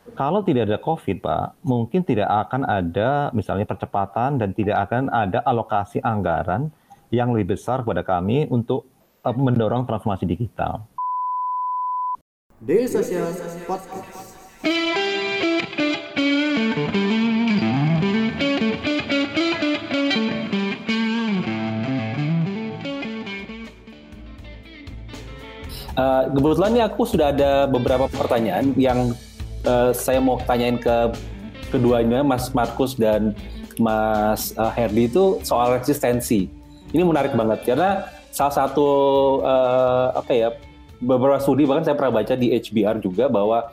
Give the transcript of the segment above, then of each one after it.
kalau tidak ada COVID, Pak, mungkin tidak akan ada misalnya percepatan dan tidak akan ada alokasi anggaran yang lebih besar kepada kami untuk uh, mendorong transformasi digital. Daily Social Podcast. Uh, kebetulan ini aku sudah ada beberapa pertanyaan yang uh, saya mau tanyain ke keduanya, Mas Markus dan Mas uh, Herdi itu soal resistensi. Ini menarik banget karena salah satu uh, apa ya beberapa studi bahkan saya pernah baca di HBR juga bahwa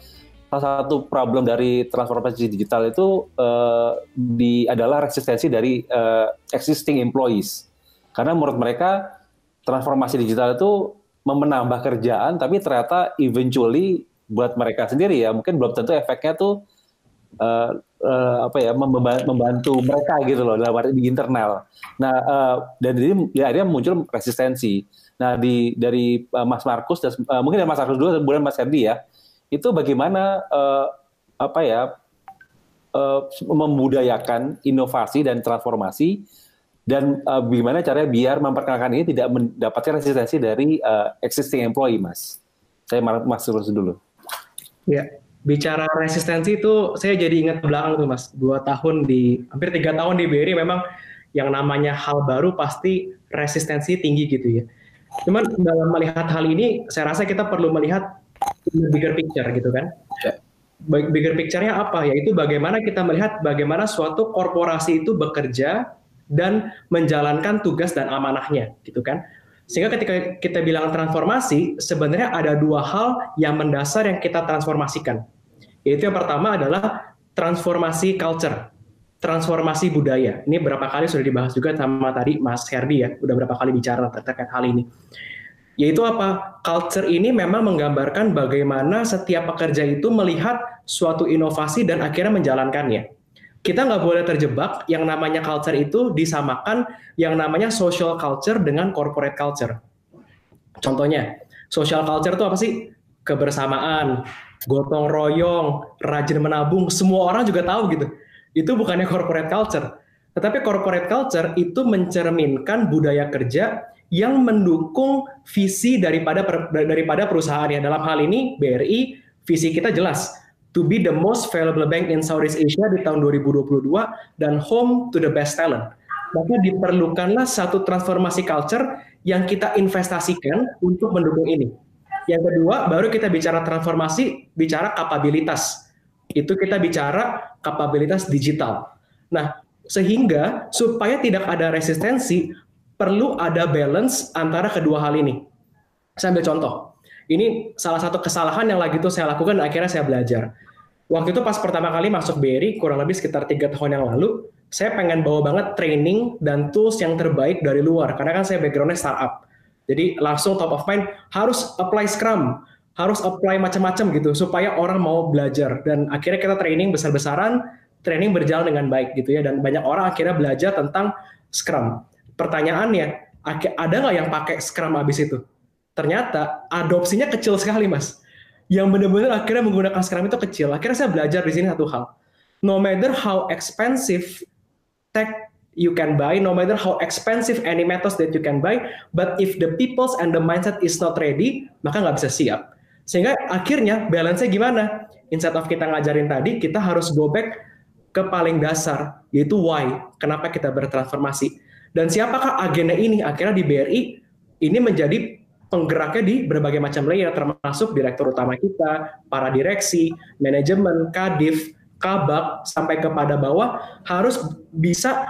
salah satu problem dari transformasi digital itu uh, di adalah resistensi dari uh, existing employees karena menurut mereka transformasi digital itu menambah kerjaan tapi ternyata eventually buat mereka sendiri ya mungkin belum tentu efeknya tuh uh, uh, apa ya membantu mereka gitu loh dalam di internal. Nah uh, dan jadi ya akhirnya muncul resistensi. Nah di dari uh, Mas Markus dan uh, mungkin dari Mas Markus dulu kemudian Mas Herdi ya itu bagaimana uh, apa ya uh, membudayakan inovasi dan transformasi dan uh, bagaimana caranya biar memperkenalkan ini tidak mendapatkan resistensi dari uh, existing employee, Mas. Saya Mas terus dulu. Ya, bicara resistensi itu saya jadi ingat belakang tuh, Mas. Dua tahun di hampir tiga tahun di BRI memang yang namanya hal baru pasti resistensi tinggi gitu ya. Cuman dalam melihat hal ini, saya rasa kita perlu melihat bigger picture gitu kan. Ya. Bigger picture-nya apa? Yaitu bagaimana kita melihat bagaimana suatu korporasi itu bekerja dan menjalankan tugas dan amanahnya gitu kan. Sehingga ketika kita bilang transformasi, sebenarnya ada dua hal yang mendasar yang kita transformasikan. Yaitu yang pertama adalah transformasi culture, transformasi budaya. Ini berapa kali sudah dibahas juga sama tadi Mas Herdi ya, udah berapa kali bicara terkait hal ini. Yaitu apa? Culture ini memang menggambarkan bagaimana setiap pekerja itu melihat suatu inovasi dan akhirnya menjalankannya kita nggak boleh terjebak yang namanya culture itu disamakan yang namanya social culture dengan corporate culture. Contohnya, social culture itu apa sih? Kebersamaan, gotong royong, rajin menabung, semua orang juga tahu gitu. Itu bukannya corporate culture. Tetapi corporate culture itu mencerminkan budaya kerja yang mendukung visi daripada daripada perusahaannya. Dalam hal ini BRI visi kita jelas to be the most valuable bank in Southeast Asia di tahun 2022 dan home to the best talent. Maka diperlukanlah satu transformasi culture yang kita investasikan untuk mendukung ini. Yang kedua, baru kita bicara transformasi, bicara kapabilitas. Itu kita bicara kapabilitas digital. Nah, sehingga supaya tidak ada resistensi, perlu ada balance antara kedua hal ini. Saya ambil contoh. Ini salah satu kesalahan yang lagi itu saya lakukan akhirnya saya belajar. Waktu itu pas pertama kali masuk BRI kurang lebih sekitar tiga tahun yang lalu saya pengen bawa banget training dan tools yang terbaik dari luar. Karena kan saya backgroundnya startup. Jadi langsung top of mind harus apply Scrum harus apply macam-macam gitu supaya orang mau belajar. Dan akhirnya kita training besar-besaran training berjalan dengan baik gitu ya. Dan banyak orang akhirnya belajar tentang Scrum. Pertanyaannya ada nggak yang pakai Scrum abis itu ternyata adopsinya kecil sekali mas yang benar-benar akhirnya menggunakan Scrum itu kecil. Akhirnya saya belajar di sini satu hal. No matter how expensive tech you can buy, no matter how expensive any methods that you can buy, but if the peoples and the mindset is not ready, maka nggak bisa siap. Sehingga akhirnya balance-nya gimana? Instead of kita ngajarin tadi, kita harus go back ke paling dasar, yaitu why, kenapa kita bertransformasi. Dan siapakah agenda ini? Akhirnya di BRI, ini menjadi penggeraknya di berbagai macam layer termasuk direktur utama kita, para direksi, manajemen, kadif, kabak sampai kepada bawah harus bisa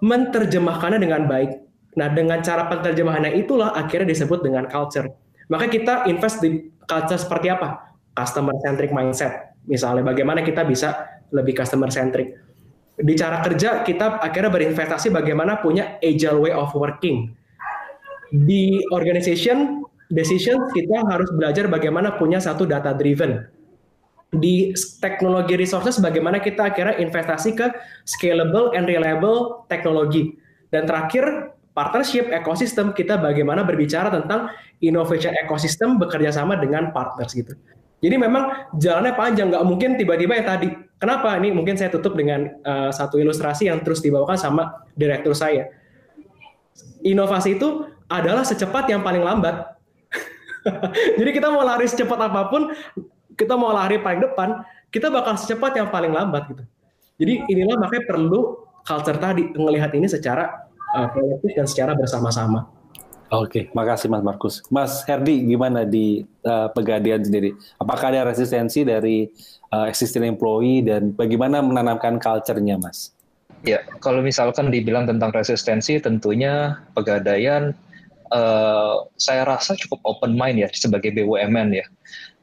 menerjemahkannya dengan baik. Nah, dengan cara penerjemahannya itulah akhirnya disebut dengan culture. Maka kita invest di culture seperti apa? Customer centric mindset. Misalnya bagaimana kita bisa lebih customer centric. Di cara kerja kita akhirnya berinvestasi bagaimana punya agile way of working di organization decision kita harus belajar bagaimana punya satu data driven di teknologi resources bagaimana kita akhirnya investasi ke scalable and reliable teknologi dan terakhir partnership ekosistem kita bagaimana berbicara tentang innovation ekosistem bekerja sama dengan partners gitu Jadi memang jalannya panjang, nggak mungkin tiba-tiba ya tadi. Kenapa? Ini mungkin saya tutup dengan uh, satu ilustrasi yang terus dibawakan sama direktur saya. Inovasi itu adalah secepat yang paling lambat. Jadi kita mau lari secepat apa pun, kita mau lari paling depan, kita bakal secepat yang paling lambat gitu. Jadi inilah makanya perlu culture tadi melihat ini secara uh, kolektif dan secara bersama-sama. Oke, makasih Mas Markus. Mas Herdi, gimana di uh, Pegadaian sendiri? Apakah ada resistensi dari uh, existing employee dan bagaimana menanamkan culture-nya, Mas? Ya, kalau misalkan dibilang tentang resistensi, tentunya Pegadaian uh, saya rasa cukup open mind ya sebagai BUMN ya.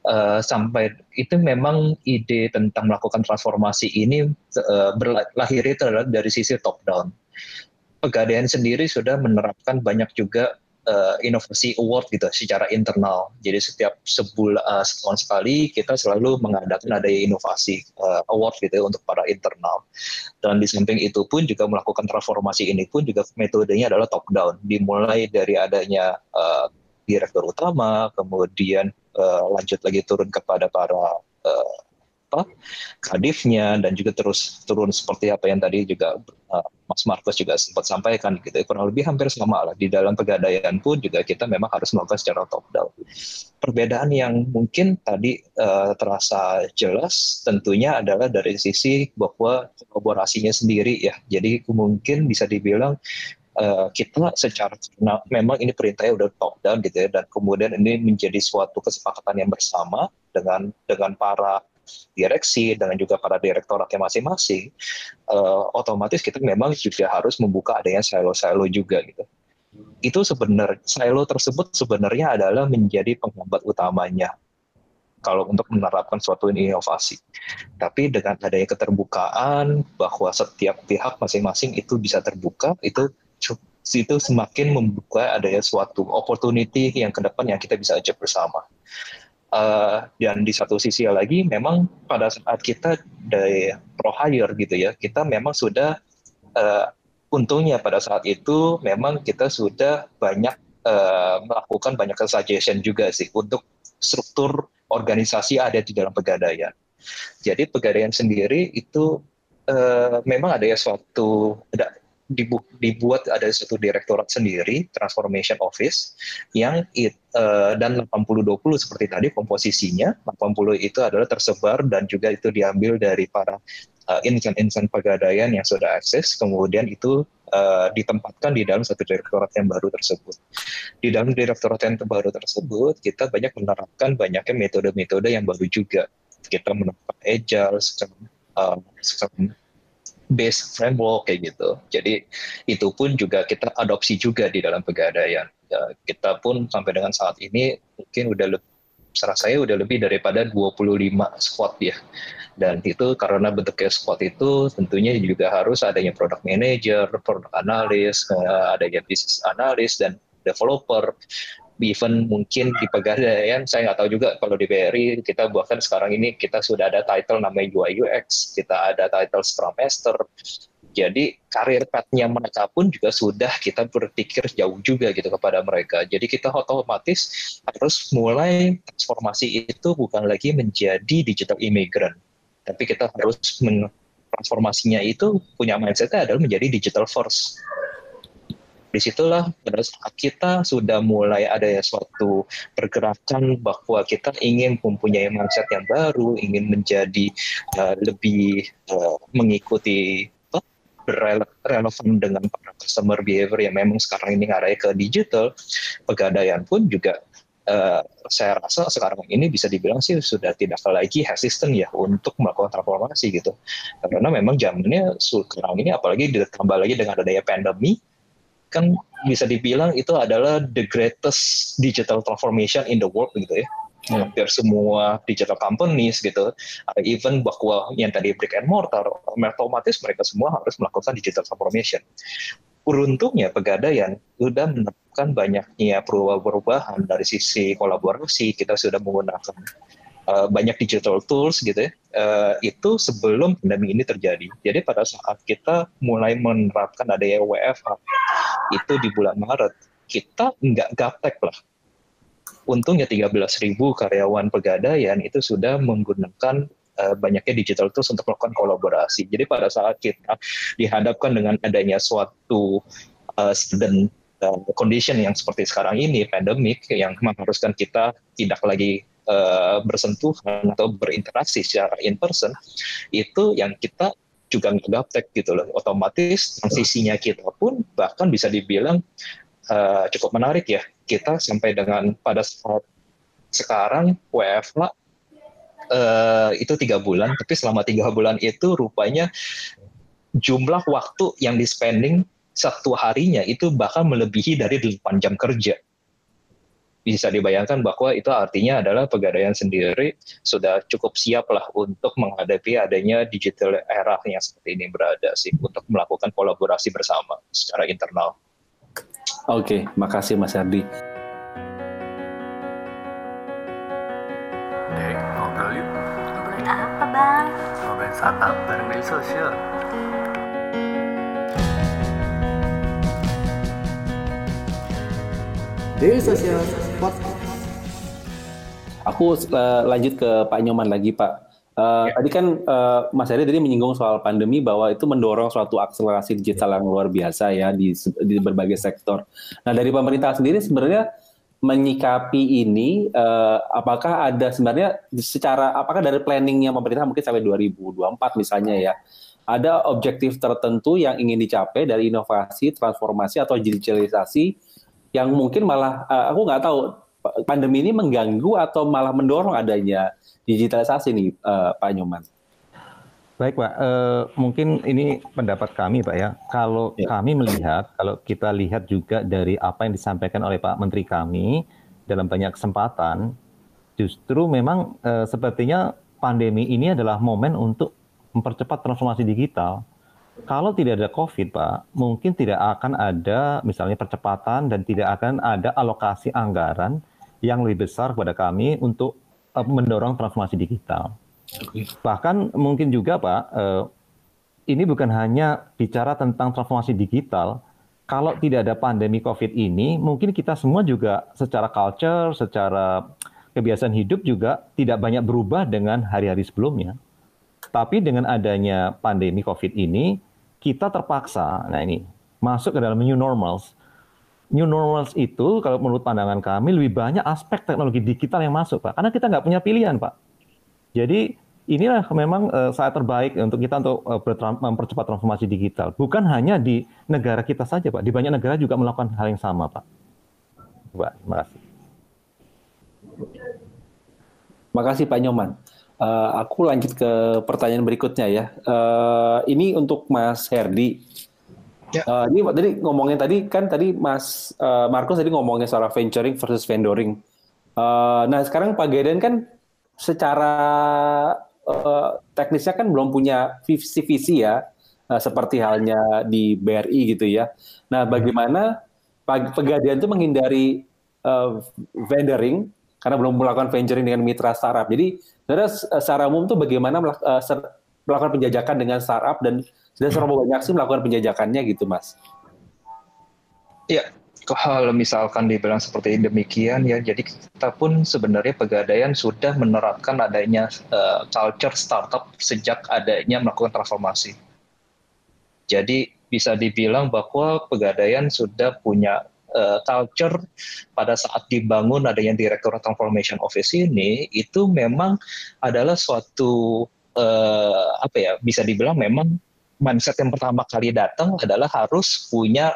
Uh, sampai itu memang ide tentang melakukan transformasi ini uh, berlahir itu adalah dari sisi top down. Pegadaian sendiri sudah menerapkan banyak juga uh, inovasi award gitu secara internal. Jadi setiap sebulan uh, setahun sekali kita selalu mengadakan ada inovasi uh, award gitu ya untuk para internal. Dan di samping itu pun juga melakukan transformasi ini pun juga metodenya adalah top down. Dimulai dari adanya uh, direktur utama, kemudian uh, lanjut lagi turun kepada para uh, apa kadifnya dan juga terus turun seperti apa yang tadi juga uh, Mas Marcos juga sempat sampaikan gitu. Kurang lebih hampir sama lah. Di dalam pegadaian pun juga kita memang harus melakukan secara top down. Perbedaan yang mungkin tadi uh, terasa jelas tentunya adalah dari sisi bahwa kolaborasinya sendiri ya. Jadi mungkin bisa dibilang Uh, kita secara karena memang ini perintahnya udah top down gitu ya. Dan kemudian ini menjadi suatu kesepakatan yang bersama dengan dengan para direksi dengan juga para direktoratnya masing-masing, uh, otomatis kita memang juga harus membuka adanya silo-silo juga gitu. Itu sebenarnya silo tersebut sebenarnya adalah menjadi penghambat utamanya kalau untuk menerapkan suatu inovasi. Tapi dengan adanya keterbukaan bahwa setiap pihak masing-masing itu bisa terbuka, itu itu semakin membuka adanya suatu opportunity yang ke depan yang kita bisa ajak bersama. Uh, dan di satu sisi lagi memang pada saat kita dari pro hire gitu ya kita memang sudah uh, untungnya pada saat itu memang kita sudah banyak uh, melakukan banyak suggestion juga sih untuk struktur organisasi ada di dalam pegadaian. Jadi pegadaian sendiri itu uh, memang ada ya suatu ada dibuat ada satu direktorat sendiri transformation office yang it, uh, dan 80-20 seperti tadi komposisinya 80 itu adalah tersebar dan juga itu diambil dari para uh, insan-insan pegadaian yang sudah akses kemudian itu uh, ditempatkan di dalam satu direktorat yang baru tersebut. Di dalam direktorat yang baru tersebut kita banyak menerapkan banyaknya metode-metode yang baru juga. Kita menerapkan agile scrum, uh, base framework kayak gitu. Jadi itu pun juga kita adopsi juga di dalam pegadaian. Ya, kita pun sampai dengan saat ini mungkin udah serah saya udah lebih daripada 25 squad ya. Dan itu karena bentuknya squad itu tentunya juga harus adanya product manager, product analyst, eh, adanya business analyst dan developer even mungkin di Pegadaian saya nggak tahu juga kalau di BRI kita bahkan sekarang ini kita sudah ada title namanya UI UX kita ada title Scrum Master. Jadi karir path-nya mereka pun juga sudah kita berpikir jauh juga gitu kepada mereka. Jadi kita otomatis harus mulai transformasi itu bukan lagi menjadi digital immigrant, tapi kita harus transformasinya itu punya mindsetnya adalah menjadi digital first di situlah pada saat kita sudah mulai ada ya suatu pergerakan bahwa kita ingin mempunyai mindset yang baru, ingin menjadi uh, lebih uh, mengikuti relevan dengan para customer behavior yang memang sekarang ini ngarahnya ke digital, pegadaian pun juga uh, saya rasa sekarang ini bisa dibilang sih sudah tidak lagi hesitant ya untuk melakukan transformasi gitu. Karena memang zamannya sekarang ini apalagi ditambah lagi dengan adanya pandemi, kan bisa dibilang itu adalah the greatest digital transformation in the world gitu ya. Hmm. Hampir semua digital companies gitu, even bahwa yang tadi brick and mortar, otomatis mereka semua harus melakukan digital transformation. Beruntungnya pegadaian sudah menemukan banyaknya perubahan-perubahan dari sisi kolaborasi, kita sudah menggunakan uh, banyak digital tools gitu ya, uh, itu sebelum pandemi ini terjadi. Jadi pada saat kita mulai menerapkan adanya WFH itu di bulan Maret, kita nggak gaptek lah untungnya 13.000 karyawan pegadaian itu sudah menggunakan uh, banyaknya digital tools untuk melakukan kolaborasi. Jadi pada saat kita dihadapkan dengan adanya suatu uh, condition yang seperti sekarang ini, pandemik yang mengharuskan kita tidak lagi uh, bersentuhan atau berinteraksi secara in person, itu yang kita juga nggak gitu loh. Otomatis transisinya kita pun bahkan bisa dibilang uh, cukup menarik ya. Kita sampai dengan pada saat sekarang WFH uh, eh, itu tiga bulan, tapi selama tiga bulan itu rupanya jumlah waktu yang di spending satu harinya itu bahkan melebihi dari 8 jam kerja bisa dibayangkan bahwa itu artinya adalah pegadaian sendiri sudah cukup siap lah untuk menghadapi adanya digital era yang seperti ini berada sih untuk melakukan kolaborasi bersama secara internal. Oke, makasih Mas Ardi. Dek, ngobrol yuk. Ngobrolin apa, Bang? Ngobrolin startup bareng media sosial. Daily Social Aku uh, lanjut ke Pak Nyoman lagi Pak. Uh, ya. Tadi kan uh, Mas Heri tadi menyinggung soal pandemi bahwa itu mendorong suatu akselerasi digital yang luar biasa ya di, di berbagai sektor. Nah dari pemerintah sendiri sebenarnya menyikapi ini, uh, apakah ada sebenarnya secara apakah dari planningnya pemerintah mungkin sampai 2024 misalnya ya, ada objektif tertentu yang ingin dicapai dari inovasi, transformasi atau digitalisasi yang mungkin malah uh, aku nggak tahu pandemi ini mengganggu atau malah mendorong adanya digitalisasi nih uh, Pak Nyoman. Baik Pak, uh, mungkin ini pendapat kami Pak ya. Kalau ya. kami melihat, kalau kita lihat juga dari apa yang disampaikan oleh Pak Menteri kami dalam banyak kesempatan, justru memang uh, sepertinya pandemi ini adalah momen untuk mempercepat transformasi digital kalau tidak ada COVID, Pak, mungkin tidak akan ada misalnya percepatan dan tidak akan ada alokasi anggaran yang lebih besar kepada kami untuk uh, mendorong transformasi digital. Bahkan mungkin juga, Pak, uh, ini bukan hanya bicara tentang transformasi digital. Kalau tidak ada pandemi COVID ini, mungkin kita semua juga secara culture, secara kebiasaan hidup juga tidak banyak berubah dengan hari-hari sebelumnya. Tapi dengan adanya pandemi COVID ini, kita terpaksa, nah ini, masuk ke dalam new normals. New normals itu, kalau menurut pandangan kami, lebih banyak aspek teknologi digital yang masuk, Pak. Karena kita nggak punya pilihan, Pak. Jadi, inilah memang uh, saat terbaik untuk kita untuk uh, mempercepat transformasi digital. Bukan hanya di negara kita saja, Pak. Di banyak negara juga melakukan hal yang sama, Pak. Pak, terima kasih. Makasih Pak Nyoman. Uh, aku lanjut ke pertanyaan berikutnya ya. Uh, ini untuk Mas Herdi. Ya. Uh, ini tadi ngomongin tadi kan tadi Mas uh, Markus tadi ngomongin soal venturing versus vendoring. Uh, nah sekarang Pak Geden kan secara uh, teknisnya kan belum punya visi visi ya, uh, seperti halnya di BRI gitu ya. Nah bagaimana Pegadaian itu menghindari uh, vendoring karena belum melakukan venturing dengan mitra startup. Jadi Sebenarnya eh, secara umum tuh bagaimana eh, melakukan penjajakan dengan startup dan dan seberapa banyak sih melakukan penjajakannya gitu, Mas? Iya, kalau misalkan dibilang seperti demikian ya, jadi kita pun sebenarnya pegadaian sudah menerapkan adanya uh, culture startup sejak adanya melakukan transformasi. Jadi bisa dibilang bahwa pegadaian sudah punya uh, culture pada saat dibangun adanya Director Transformation Office ini itu memang adalah suatu uh, apa ya bisa dibilang memang mindset yang pertama kali datang adalah harus punya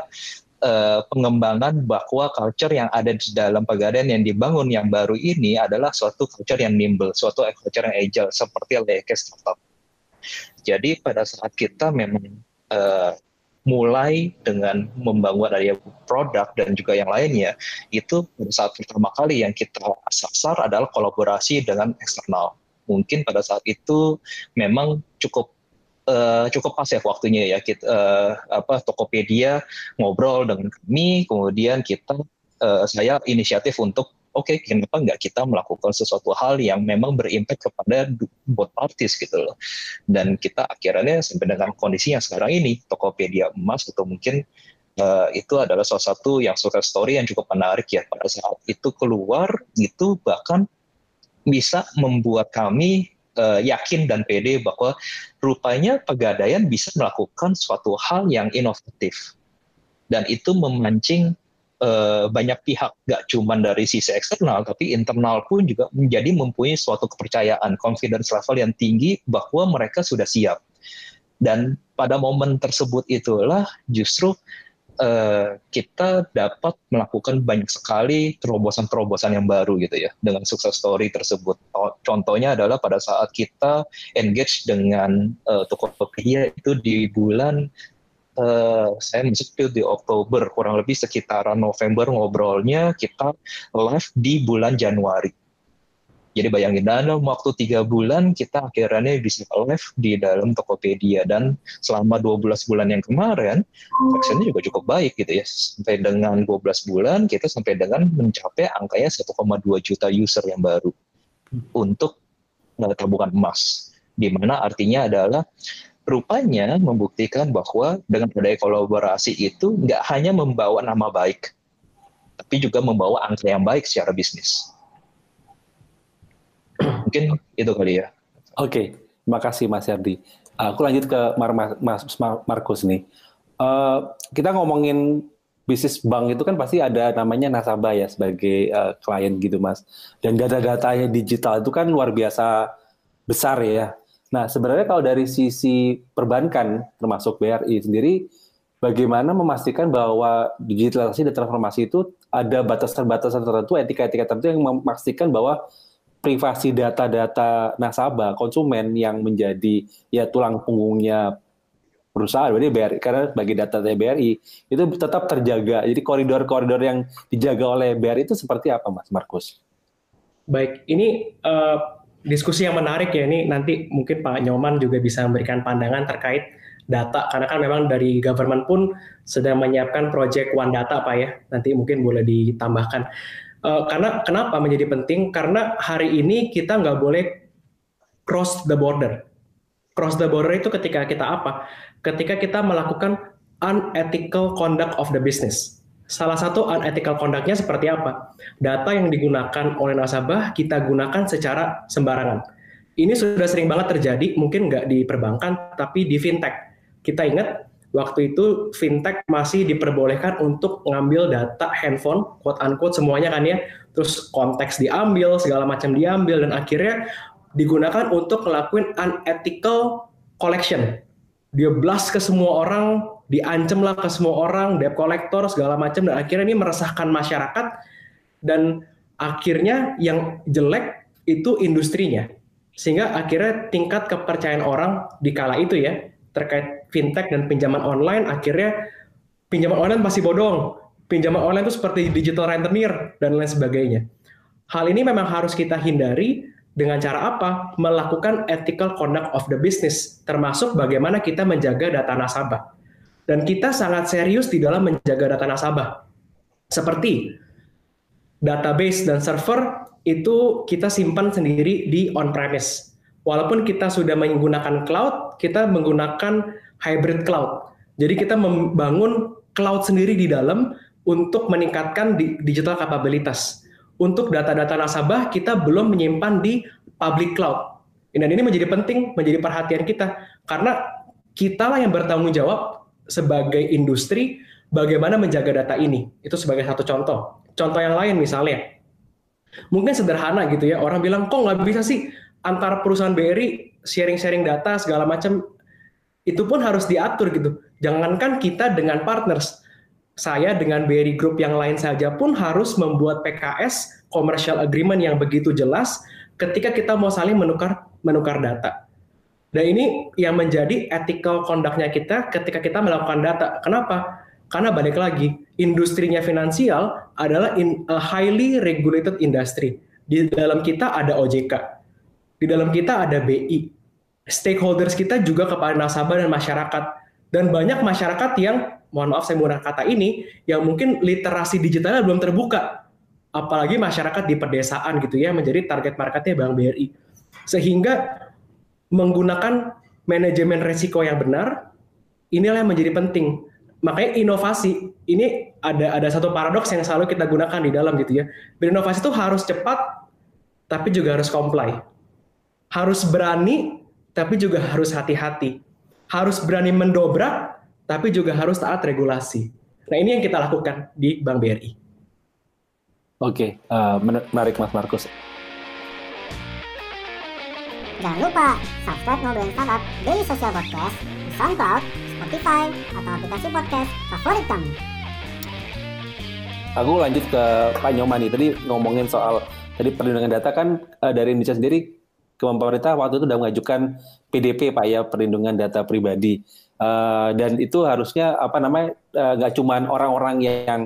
uh, pengembangan bahwa culture yang ada di dalam pegadaian yang dibangun yang baru ini adalah suatu culture yang nimble, suatu culture yang agile seperti layaknya startup. Jadi pada saat kita memang uh, mulai dengan membangun area produk dan juga yang lainnya itu pada saat pertama kali yang kita sasar adalah kolaborasi dengan eksternal. Mungkin pada saat itu memang cukup uh, cukup pas ya waktunya ya kita uh, apa Tokopedia ngobrol dengan kami kemudian kita uh, saya inisiatif untuk oke okay, kenapa nggak kita melakukan sesuatu hal yang memang berimpact kepada both parties gitu loh. Dan kita akhirnya sampai dengan kondisi yang sekarang ini Tokopedia emas atau mungkin uh, itu adalah salah satu yang sukses story yang cukup menarik ya. Pada saat itu keluar itu bahkan bisa membuat kami uh, yakin dan pede bahwa rupanya pegadaian bisa melakukan suatu hal yang inovatif. Dan itu memancing uh, banyak pihak gak cuma dari sisi eksternal tapi internal pun juga menjadi mempunyai suatu kepercayaan confidence level yang tinggi bahwa mereka sudah siap dan pada momen tersebut itulah justru uh, kita dapat melakukan banyak sekali terobosan-terobosan yang baru gitu ya dengan sukses story tersebut. Contohnya adalah pada saat kita engage dengan uh, Tokopedia itu di bulan uh, saya masuk di Oktober kurang lebih sekitaran November ngobrolnya kita live di bulan Januari jadi bayangin dalam waktu tiga bulan kita akhirnya bisa live di dalam Tokopedia dan selama 12 bulan yang kemarin actionnya juga cukup baik gitu ya. Sampai dengan 12 bulan kita sampai dengan mencapai angkanya 1,2 juta user yang baru untuk uh, tabungan emas. Di mana artinya adalah rupanya membuktikan bahwa dengan adanya kolaborasi itu nggak hanya membawa nama baik, tapi juga membawa angka yang baik secara bisnis. Mungkin itu kali ya. Oke, okay. makasih Mas Yardi. Aku lanjut ke Mar Mas Markus nih. Uh, kita ngomongin bisnis bank itu kan pasti ada namanya nasabah ya sebagai uh, klien gitu Mas. Dan data-datanya digital itu kan luar biasa besar ya. Nah sebenarnya kalau dari sisi perbankan termasuk BRI sendiri, bagaimana memastikan bahwa digitalisasi dan transformasi itu ada batasan-batasan tertentu, etika-etika tertentu yang memastikan bahwa privasi data-data nasabah konsumen yang menjadi ya tulang punggungnya perusahaan berarti BRI karena bagi data BRI itu tetap terjaga. Jadi koridor-koridor yang dijaga oleh BRI itu seperti apa Mas Markus? Baik, ini uh, diskusi yang menarik ya ini nanti mungkin Pak Nyoman juga bisa memberikan pandangan terkait data karena kan memang dari government pun sedang menyiapkan project One Data Pak ya. Nanti mungkin boleh ditambahkan. Uh, karena kenapa menjadi penting? Karena hari ini kita nggak boleh cross the border. Cross the border itu ketika kita apa? Ketika kita melakukan unethical conduct of the business. Salah satu unethical conduct-nya seperti apa? Data yang digunakan oleh nasabah kita gunakan secara sembarangan. Ini sudah sering banget terjadi, mungkin nggak di perbankan, tapi di fintech. Kita ingat waktu itu fintech masih diperbolehkan untuk ngambil data handphone, quote unquote semuanya kan ya, terus konteks diambil, segala macam diambil, dan akhirnya digunakan untuk ngelakuin unethical collection. Dia blast ke semua orang, diancam lah ke semua orang, debt collector, segala macam, dan akhirnya ini meresahkan masyarakat, dan akhirnya yang jelek itu industrinya. Sehingga akhirnya tingkat kepercayaan orang di kala itu ya, terkait fintech dan pinjaman online akhirnya pinjaman online pasti bodong. Pinjaman online itu seperti digital rentenir dan lain sebagainya. Hal ini memang harus kita hindari dengan cara apa? Melakukan ethical conduct of the business, termasuk bagaimana kita menjaga data nasabah. Dan kita sangat serius di dalam menjaga data nasabah. Seperti database dan server itu kita simpan sendiri di on-premise. Walaupun kita sudah menggunakan cloud, kita menggunakan hybrid cloud. Jadi kita membangun cloud sendiri di dalam untuk meningkatkan digital kapabilitas. Untuk data-data nasabah kita belum menyimpan di public cloud. Dan ini menjadi penting, menjadi perhatian kita karena kitalah yang bertanggung jawab sebagai industri bagaimana menjaga data ini. Itu sebagai satu contoh. Contoh yang lain misalnya, mungkin sederhana gitu ya, orang bilang kok nggak bisa sih antara perusahaan BRI sharing-sharing data segala macam itu pun harus diatur gitu. Jangankan kita dengan partners, saya dengan BRI Group yang lain saja pun harus membuat PKS commercial agreement yang begitu jelas ketika kita mau saling menukar menukar data. Dan ini yang menjadi ethical conduct-nya kita ketika kita melakukan data. Kenapa? Karena balik lagi, industrinya finansial adalah in a highly regulated industry. Di dalam kita ada OJK, di dalam kita ada BI, stakeholders kita juga kepada nasabah dan masyarakat. Dan banyak masyarakat yang, mohon maaf saya menggunakan kata ini, yang mungkin literasi digitalnya belum terbuka. Apalagi masyarakat di pedesaan gitu ya, menjadi target marketnya Bank BRI. Sehingga menggunakan manajemen resiko yang benar, inilah yang menjadi penting. makanya inovasi ini ada ada satu paradoks yang selalu kita gunakan di dalam gitu ya. Berinovasi itu harus cepat tapi juga harus comply. Harus berani tapi juga harus hati-hati. Harus berani mendobrak tapi juga harus taat regulasi. Nah, ini yang kita lakukan di Bank BRI. Oke, uh, menarik Mas Markus. Jangan lupa subscribe Ngobrolin Startup Daily Social Podcast di SoundCloud, Spotify, atau aplikasi podcast favorit kamu. Aku lanjut ke Pak Nyoman nih. Tadi ngomongin soal tadi perlindungan data kan uh, dari Indonesia sendiri ke pemerintah waktu itu sudah mengajukan PDP Pak ya perlindungan data pribadi uh, dan itu harusnya apa namanya nggak uh, cuman orang-orang yang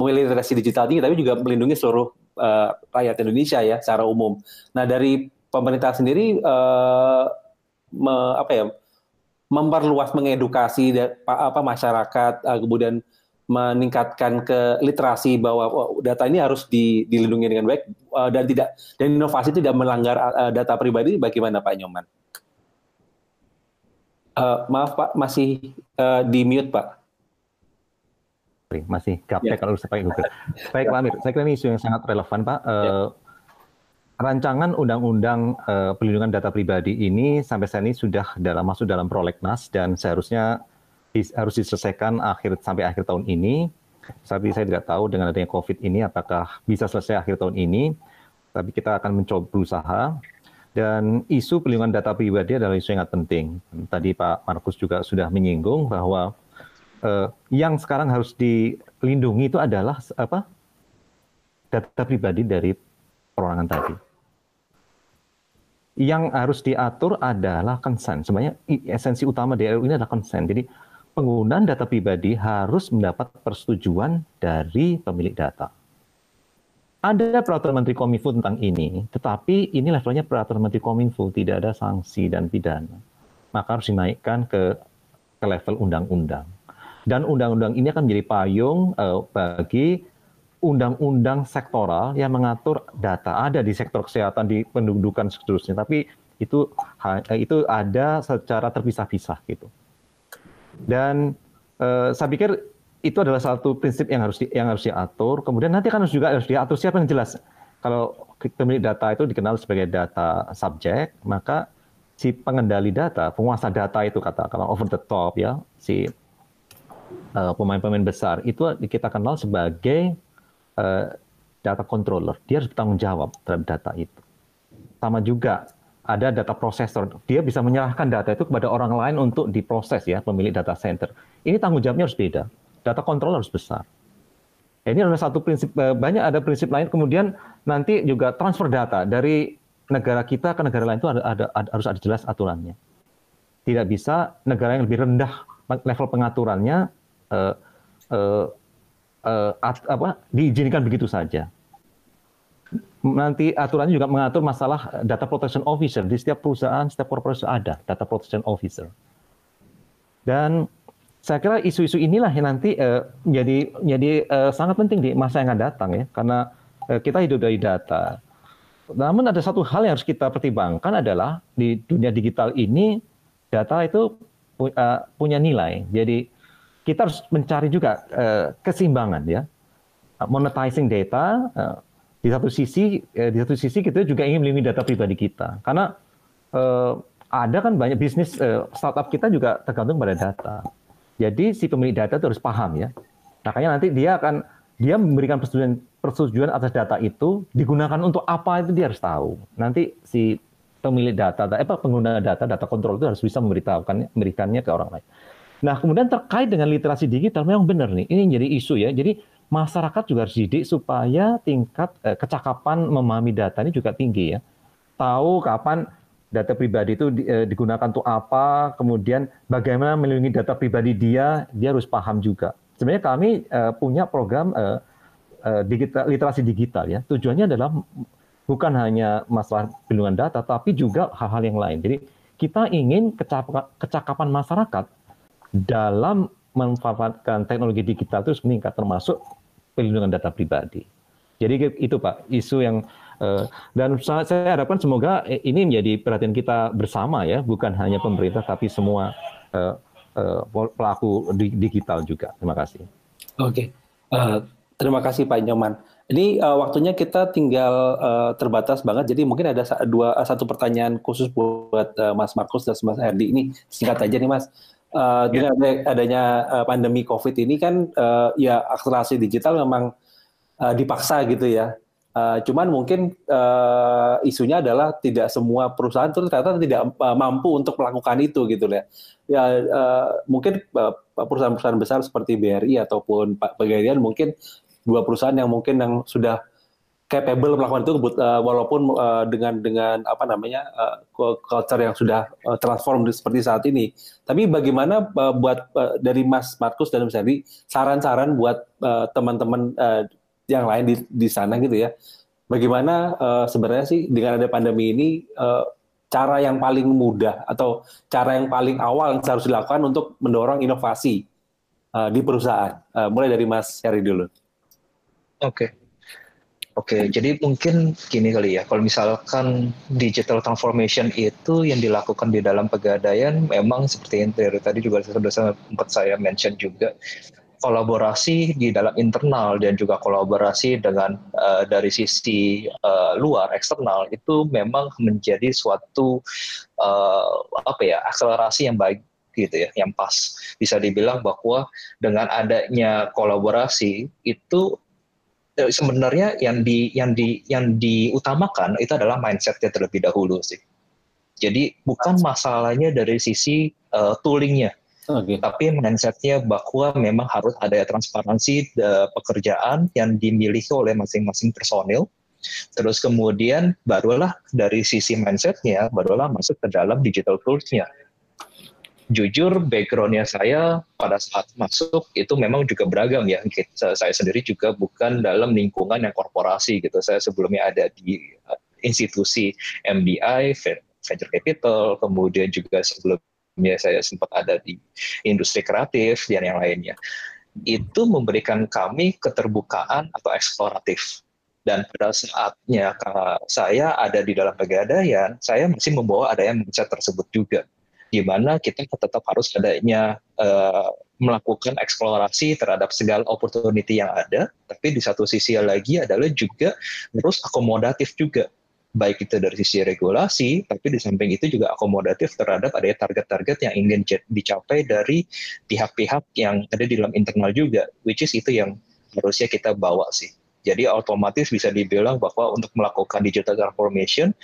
memiliki literasi digital tinggi tapi juga melindungi seluruh uh, rakyat Indonesia ya secara umum. Nah dari pemerintah sendiri uh, me, apa ya memperluas mengedukasi apa masyarakat uh, kemudian meningkatkan ke literasi bahwa oh, data ini harus dilindungi dengan baik uh, dan tidak dan inovasi tidak melanggar uh, data pribadi bagaimana Pak Nyoman? Uh, maaf Pak masih uh, di mute Pak. Masih gaptek ya. kalau saya pakai Google. Baik Pak Amir, saya kira ini isu yang sangat relevan Pak. Uh, ya rancangan undang-undang uh, pelindungan data pribadi ini sampai saat ini sudah dalam masuk dalam prolegnas dan seharusnya dis, harus diselesaikan akhir sampai akhir tahun ini. Tapi saya tidak tahu dengan adanya COVID ini apakah bisa selesai akhir tahun ini. Tapi kita akan mencoba berusaha. Dan isu pelindungan data pribadi adalah isu yang sangat penting. Tadi Pak Markus juga sudah menyinggung bahwa uh, yang sekarang harus dilindungi itu adalah apa? Data pribadi dari perorangan tadi yang harus diatur adalah consent. Sebenarnya esensi utama dari RUU ini adalah consent. Jadi penggunaan data pribadi harus mendapat persetujuan dari pemilik data. Ada peraturan Menteri Kominfo tentang ini, tetapi ini levelnya peraturan Menteri Kominfo, tidak ada sanksi dan pidana. Maka harus dinaikkan ke, ke level undang-undang. Dan undang-undang ini akan menjadi payung uh, bagi undang-undang sektoral yang mengatur data ada di sektor kesehatan di pendudukan seterusnya. Tapi itu eh, itu ada secara terpisah-pisah gitu. Dan eh, saya pikir itu adalah satu prinsip yang harus di, yang harus diatur. Kemudian nanti kan harus juga harus diatur siapa yang jelas. Kalau pemilik data itu dikenal sebagai data subjek maka si pengendali data penguasa data itu kata kalau over the top ya si pemain pemain-pemain besar itu kita kenal sebagai uh, data controller, dia harus bertanggung jawab terhadap data itu. Sama juga ada data processor, dia bisa menyerahkan data itu kepada orang lain untuk diproses ya, pemilik data center. Ini tanggung jawabnya harus beda. Data controller harus besar. Ini adalah satu prinsip, eh, banyak ada prinsip lain. Kemudian nanti juga transfer data dari negara kita ke negara lain itu ada, ada, ada harus ada jelas aturannya. Tidak bisa negara yang lebih rendah level pengaturannya uh, uh, uh, at, apa, diizinkan begitu saja. Nanti aturannya juga mengatur masalah data protection officer di setiap perusahaan, setiap korporasi ada data protection officer. Dan saya kira isu-isu inilah yang nanti uh, jadi jadi uh, sangat penting di masa yang akan datang ya, karena uh, kita hidup dari data. Namun ada satu hal yang harus kita pertimbangkan adalah di dunia digital ini data itu punya nilai. Jadi kita harus mencari juga uh, keseimbangan ya. Monetizing data uh, di satu sisi uh, di satu sisi kita juga ingin melindungi data pribadi kita. Karena ada kan banyak bisnis startup kita juga tergantung pada data. Jadi si pemilik data itu harus paham ya. Makanya nanti dia akan dia memberikan persetujuan persetujuan atas data itu digunakan untuk apa itu dia harus tahu. Nanti si pemilik data apa pengguna data data kontrol itu harus bisa memberitahukan memberikannya ke orang lain Nah, kemudian terkait dengan literasi digital memang benar nih. Ini jadi isu ya. Jadi masyarakat juga harus didik supaya tingkat eh, kecakapan memahami data ini juga tinggi ya. Tahu kapan data pribadi itu eh, digunakan untuk apa, kemudian bagaimana melindungi data pribadi dia, dia harus paham juga. Sebenarnya kami eh, punya program eh, eh, digital, literasi digital ya. Tujuannya adalah bukan hanya masalah perlindungan data, tapi juga hal-hal yang lain. Jadi kita ingin kecakapan masyarakat dalam memanfaatkan teknologi digital terus meningkat termasuk perlindungan data pribadi. Jadi itu Pak, isu yang uh, dan saya harapkan semoga ini menjadi perhatian kita bersama ya, bukan hanya pemerintah tapi semua uh, pelaku di, digital juga. Terima kasih. Oke, okay. uh, terima kasih Pak Nyoman. Ini uh, waktunya kita tinggal uh, terbatas banget, jadi mungkin ada dua satu pertanyaan khusus buat uh, Mas Markus dan Mas Erdi. Ini singkat aja nih Mas. Uh, dengan adanya uh, pandemi COVID ini kan uh, ya akselerasi digital memang uh, dipaksa gitu ya. Uh, cuman mungkin uh, isunya adalah tidak semua perusahaan itu ternyata tidak uh, mampu untuk melakukan itu gitu ya. Ya uh, mungkin perusahaan-perusahaan besar seperti BRI ataupun Pak Pegadaian mungkin dua perusahaan yang mungkin yang sudah capable melakukan itu uh, walaupun uh, dengan dengan apa namanya uh, culture yang sudah uh, transform seperti saat ini. Tapi bagaimana uh, buat uh, dari Mas Markus dan Mas saran-saran buat teman-teman uh, yang lain di, di sana gitu ya. Bagaimana uh, sebenarnya sih dengan ada pandemi ini uh, cara yang paling mudah atau cara yang paling awal yang harus dilakukan untuk mendorong inovasi uh, di perusahaan? Uh, mulai dari Mas Heri dulu. Oke. Oke, jadi mungkin gini kali ya, kalau misalkan digital transformation itu yang dilakukan di dalam pegadaian, memang seperti yang dari tadi juga sudah sempat saya mention juga, kolaborasi di dalam internal dan juga kolaborasi dengan uh, dari sisi uh, luar eksternal itu memang menjadi suatu uh, apa ya akselerasi yang baik gitu ya, yang pas. Bisa dibilang bahwa dengan adanya kolaborasi itu sebenarnya yang di yang di yang diutamakan itu adalah mindsetnya terlebih dahulu sih. Jadi bukan masalahnya dari sisi uh, toolingnya, okay. tapi mindsetnya bahwa memang harus ada transparansi uh, pekerjaan yang dimiliki oleh masing-masing personil. Terus kemudian barulah dari sisi mindsetnya, barulah masuk ke dalam digital toolsnya jujur backgroundnya saya pada saat masuk itu memang juga beragam ya. Saya sendiri juga bukan dalam lingkungan yang korporasi gitu. Saya sebelumnya ada di uh, institusi MBI, venture capital, kemudian juga sebelumnya saya sempat ada di industri kreatif dan yang lainnya. Itu memberikan kami keterbukaan atau eksploratif dan pada saatnya saya ada di dalam pegadaian, saya masih membawa ada yang mindset tersebut juga di mana kita tetap harus adanya uh, melakukan eksplorasi terhadap segala opportunity yang ada, tapi di satu sisi lagi adalah juga terus akomodatif juga baik itu dari sisi regulasi, tapi di samping itu juga akomodatif terhadap adanya target-target yang ingin dicapai dari pihak-pihak yang ada di dalam internal juga, which is itu yang harusnya kita bawa sih. Jadi otomatis bisa dibilang bahwa untuk melakukan digital transformation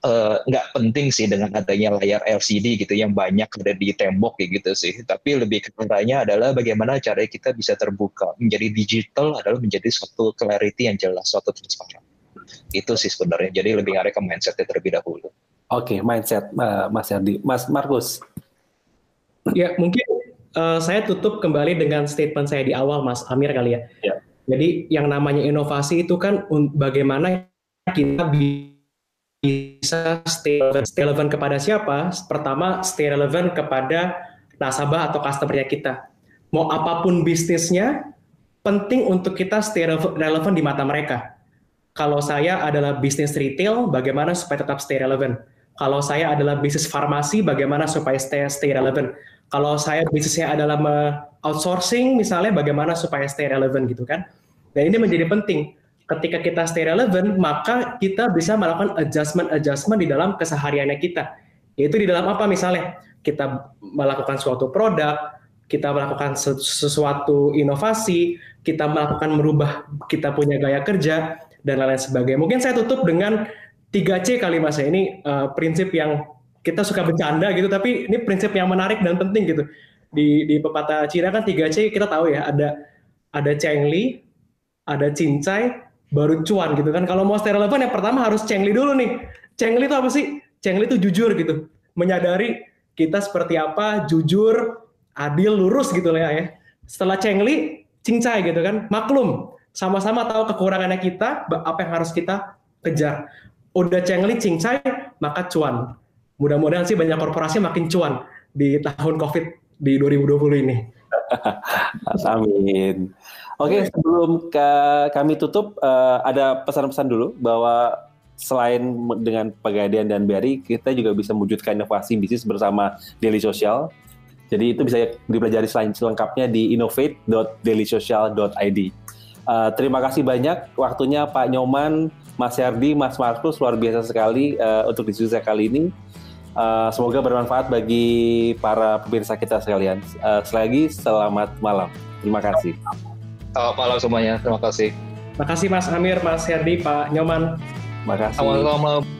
nggak uh, penting sih dengan adanya layar LCD gitu yang banyak ada di tembok kayak gitu sih. Tapi lebih keparahnya adalah bagaimana cara kita bisa terbuka. Menjadi digital adalah menjadi suatu clarity yang jelas, suatu transparan. Itu sih sebenarnya. Jadi lebih ngarek ke mindsetnya terlebih dahulu. Oke, okay, mindset uh, Mas Yardi. Mas Markus. Ya, mungkin uh, saya tutup kembali dengan statement saya di awal, Mas Amir kali ya. ya. Jadi yang namanya inovasi itu kan bagaimana kita bisa bisa stay relevant. Stay relevant kepada siapa? Pertama, stay relevant kepada nasabah atau customer kita. Mau apa pun bisnisnya, penting untuk kita stay relevant di mata mereka. Kalau saya adalah bisnis retail, bagaimana supaya tetap stay relevant? Kalau saya adalah bisnis farmasi, bagaimana supaya stay, stay relevant? Kalau saya bisnisnya adalah outsourcing, misalnya bagaimana supaya stay relevant gitu kan? Dan ini menjadi penting ketika kita stay relevant, maka kita bisa melakukan adjustment-adjustment di dalam kesehariannya kita. Yaitu di dalam apa misalnya? Kita melakukan suatu produk, kita melakukan sesuatu inovasi, kita melakukan merubah kita punya gaya kerja, dan lain-lain sebagainya. Mungkin saya tutup dengan 3C kali mas ya. Ini uh, prinsip yang kita suka bercanda gitu, tapi ini prinsip yang menarik dan penting gitu. Di, di pepatah Cina kan 3C kita tahu ya, ada ada Chengli, ada Cincai, baru cuan gitu kan. Kalau mau stay relevan yang pertama harus cengli dulu nih. Cengli itu apa sih? Cengli itu jujur gitu. Menyadari kita seperti apa, jujur, adil, lurus gitu lah ya. Setelah cengli, cincai gitu kan. Maklum, sama-sama tahu kekurangannya kita, apa yang harus kita kejar. Udah cengli, cincai, maka cuan. Mudah-mudahan sih banyak korporasi makin cuan di tahun COVID di 2020 ini. Amin. Oke, okay, sebelum ke kami tutup, uh, ada pesan-pesan dulu bahwa selain dengan Pegadaian dan BRI, kita juga bisa mewujudkan inovasi bisnis bersama Daily Social. Jadi itu bisa dipelajari selain selengkapnya di innovate.dailysocial.id. Uh, terima kasih banyak waktunya Pak Nyoman, Mas Herdi, Mas Markus luar biasa sekali uh, untuk diskusi kali ini. Uh, semoga bermanfaat bagi para pemirsa kita sekalian. Uh, sekali lagi selamat malam. Terima kasih. Selamat malam semuanya. Terima kasih. Terima kasih Mas Amir, Mas Herdi, Pak Nyoman. Terima kasih. Sama-sama. Terus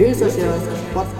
Daily Social Podcast.